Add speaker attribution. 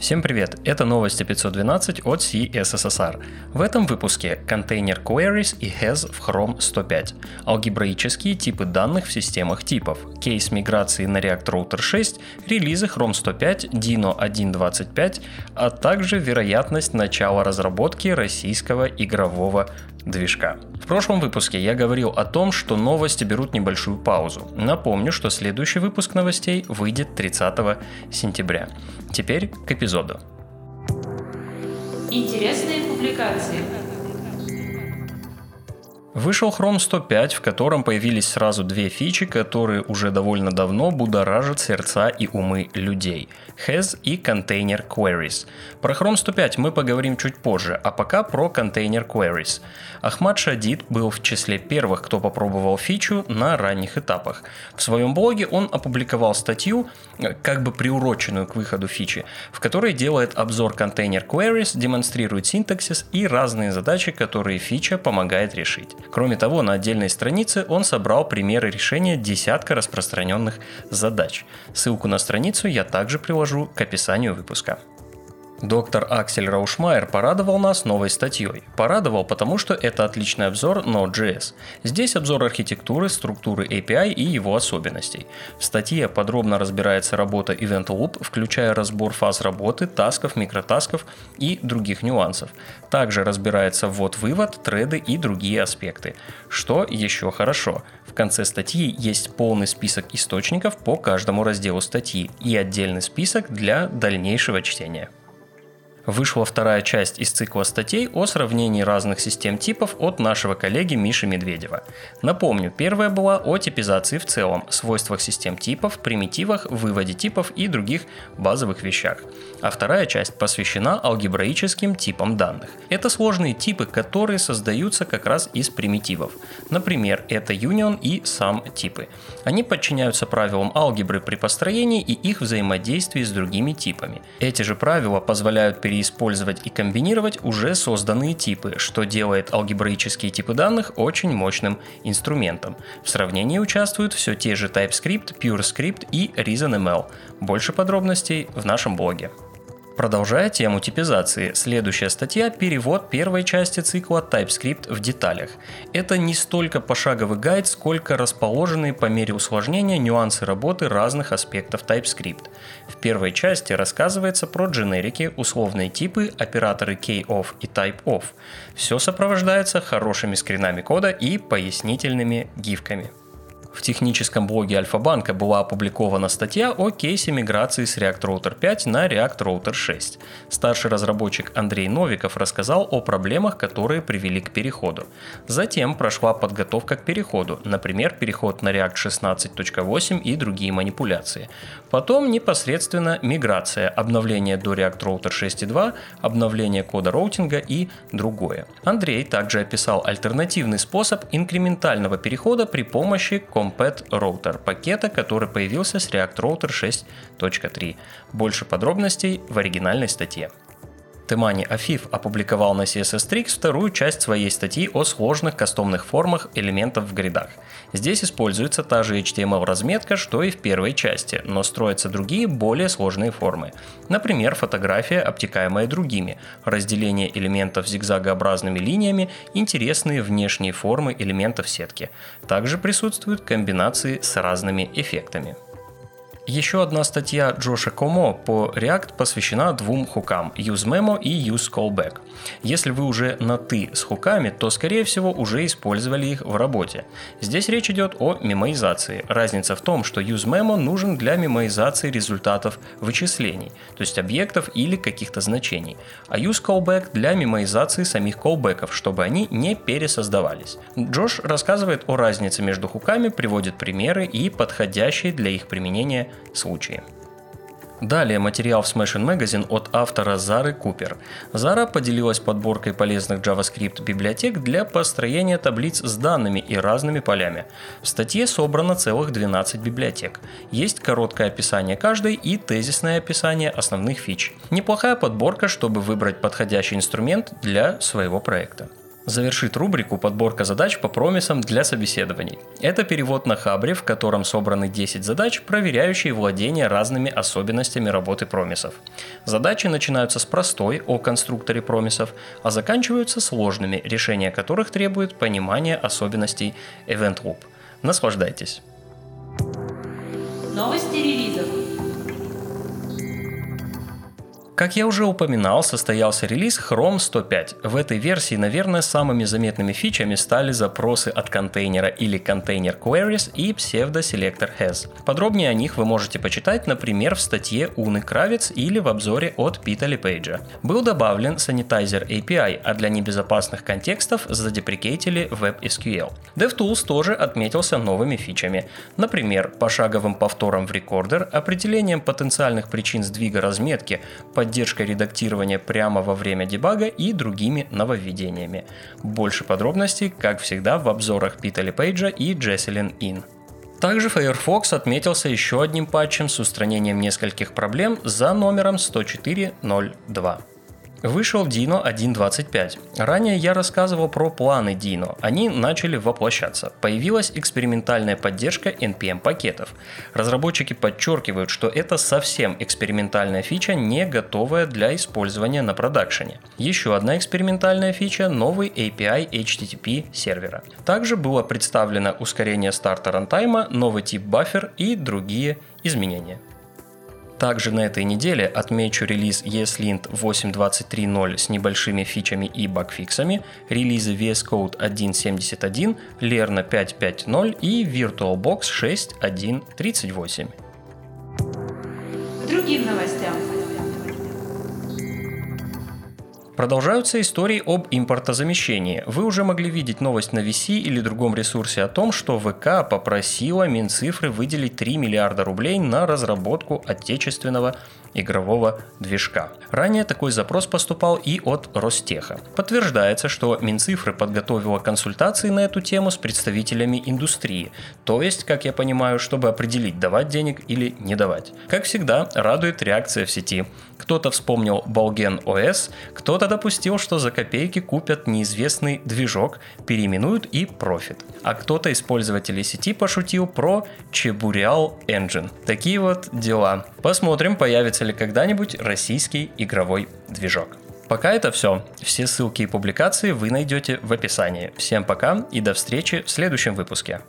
Speaker 1: Всем привет, это новости 512 от CSSR. В этом выпуске контейнер Queries и Has в Chrome 105, алгебраические типы данных в системах типов, кейс миграции на React Router 6, релизы Chrome 105, Dino 1.25, а также вероятность начала разработки российского игрового движка. В прошлом выпуске я говорил о том, что новости берут небольшую паузу. Напомню, что следующий выпуск новостей выйдет 30 сентября. Теперь к эпизоду.
Speaker 2: Интересные публикации.
Speaker 1: Вышел Chrome 105, в котором появились сразу две фичи, которые уже довольно давно будоражат сердца и умы людей – Has и Container Queries. Про Chrome 105 мы поговорим чуть позже, а пока про Container Queries. Ахмад Шадид был в числе первых, кто попробовал фичу на ранних этапах. В своем блоге он опубликовал статью, как бы приуроченную к выходу фичи, в которой делает обзор Container Queries, демонстрирует синтаксис и разные задачи, которые фича помогает решить. Кроме того, на отдельной странице он собрал примеры решения десятка распространенных задач. Ссылку на страницу я также приложу к описанию выпуска. Доктор Аксель Раушмайер порадовал нас новой статьей. Порадовал, потому что это отличный обзор Node.js. Здесь обзор архитектуры, структуры API и его особенностей. В статье подробно разбирается работа Event Loop, включая разбор фаз работы, тасков, микротасков и других нюансов. Также разбирается ввод-вывод, треды и другие аспекты. Что еще хорошо? В конце статьи есть полный список источников по каждому разделу статьи и отдельный список для дальнейшего чтения вышла вторая часть из цикла статей о сравнении разных систем типов от нашего коллеги Миши Медведева. Напомню, первая была о типизации в целом, свойствах систем типов, примитивах, выводе типов и других базовых вещах. А вторая часть посвящена алгебраическим типам данных. Это сложные типы, которые создаются как раз из примитивов. Например, это union и sum типы. Они подчиняются правилам алгебры при построении и их взаимодействии с другими типами. Эти же правила позволяют перейти использовать и комбинировать уже созданные типы, что делает алгебраические типы данных очень мощным инструментом. В сравнении участвуют все те же TypeScript, PureScript и ReasonML. Больше подробностей в нашем блоге. Продолжая тему типизации, следующая статья – перевод первой части цикла TypeScript в деталях. Это не столько пошаговый гайд, сколько расположенные по мере усложнения нюансы работы разных аспектов TypeScript. В первой части рассказывается про дженерики, условные типы, операторы key-off и type-off. Все сопровождается хорошими скринами кода и пояснительными гифками. В техническом блоге Альфа-банка была опубликована статья о кейсе миграции с React Router 5 на React Router 6. Старший разработчик Андрей Новиков рассказал о проблемах, которые привели к переходу. Затем прошла подготовка к переходу, например, переход на React 16.8 и другие манипуляции. Потом непосредственно миграция, обновление до React Router 6.2, обновление кода роутинга и другое. Андрей также описал альтернативный способ инкрементального перехода при помощи Compat Router пакета, который появился с React Router 6.3. Больше подробностей в оригинальной статье. Темани Афиф опубликовал на CSS Tricks вторую часть своей статьи о сложных кастомных формах элементов в гридах. Здесь используется та же HTML-разметка, что и в первой части, но строятся другие, более сложные формы. Например, фотография, обтекаемая другими, разделение элементов зигзагообразными линиями, интересные внешние формы элементов сетки. Также присутствуют комбинации с разными эффектами. Еще одна статья Джоша Комо по React посвящена двум хукам – useMemo и useCallback. Если вы уже на «ты» с хуками, то, скорее всего, уже использовали их в работе. Здесь речь идет о мемоизации. Разница в том, что useMemo нужен для мемоизации результатов вычислений, то есть объектов или каких-то значений, а useCallback для мемоизации самих callback'ов, чтобы они не пересоздавались. Джош рассказывает о разнице между хуками, приводит примеры и подходящие для их применения случаи. Далее материал в Smashing Magazine от автора Зары Купер. Зара поделилась подборкой полезных JavaScript библиотек для построения таблиц с данными и разными полями. В статье собрано целых 12 библиотек. Есть короткое описание каждой и тезисное описание основных фич. Неплохая подборка, чтобы выбрать подходящий инструмент для своего проекта. Завершит рубрику «Подборка задач по промисам для собеседований». Это перевод на Хабре, в котором собраны 10 задач, проверяющие владение разными особенностями работы промисов. Задачи начинаются с простой о конструкторе промисов, а заканчиваются сложными, решение которых требует понимания особенностей Event Loop. Наслаждайтесь!
Speaker 2: Новости релизов.
Speaker 1: Как я уже упоминал, состоялся релиз Chrome 105. В этой версии, наверное, самыми заметными фичами стали запросы от контейнера или контейнер queries и псевдоселектор has. Подробнее о них вы можете почитать, например, в статье Уны Кравец или в обзоре от Пита Лепейджа. Был добавлен Sanitizer API, а для небезопасных контекстов задеприкейтили WebSQL. DevTools тоже отметился новыми фичами. Например, пошаговым повтором в рекордер, определением потенциальных причин сдвига разметки, поддержкой редактирования прямо во время дебага и другими нововведениями. Больше подробностей, как всегда, в обзорах Пита Пейджа и Джесселин Ин. Также Firefox отметился еще одним патчем с устранением нескольких проблем за номером 104.02. Вышел Dino 1.25. Ранее я рассказывал про планы Dino. Они начали воплощаться. Появилась экспериментальная поддержка NPM пакетов. Разработчики подчеркивают, что это совсем экспериментальная фича, не готовая для использования на продакшене. Еще одна экспериментальная фича – новый API HTTP сервера. Также было представлено ускорение старта рантайма, новый тип баффер и другие изменения. Также на этой неделе отмечу релиз ESLint 8.23.0 с небольшими фичами и багфиксами, релизы VS Code 1.71, Lerna 5.5.0 и VirtualBox 6.1.38.
Speaker 2: Другим новостям.
Speaker 1: Продолжаются истории об импортозамещении. Вы уже могли видеть новость на VC или другом ресурсе о том, что ВК попросила Минцифры выделить 3 миллиарда рублей на разработку отечественного игрового движка. Ранее такой запрос поступал и от Ростеха. Подтверждается, что Минцифры подготовила консультации на эту тему с представителями индустрии, то есть, как я понимаю, чтобы определить, давать денег или не давать. Как всегда, радует реакция в сети. Кто-то вспомнил Балген ОС, кто-то допустил, что за копейки купят неизвестный движок, переименуют и профит. А кто-то из пользователей сети пошутил про Чебуриал Engine. Такие вот дела. Посмотрим, появится ли когда-нибудь российский игровой движок. Пока это все. Все ссылки и публикации вы найдете в описании. Всем пока и до встречи в следующем выпуске.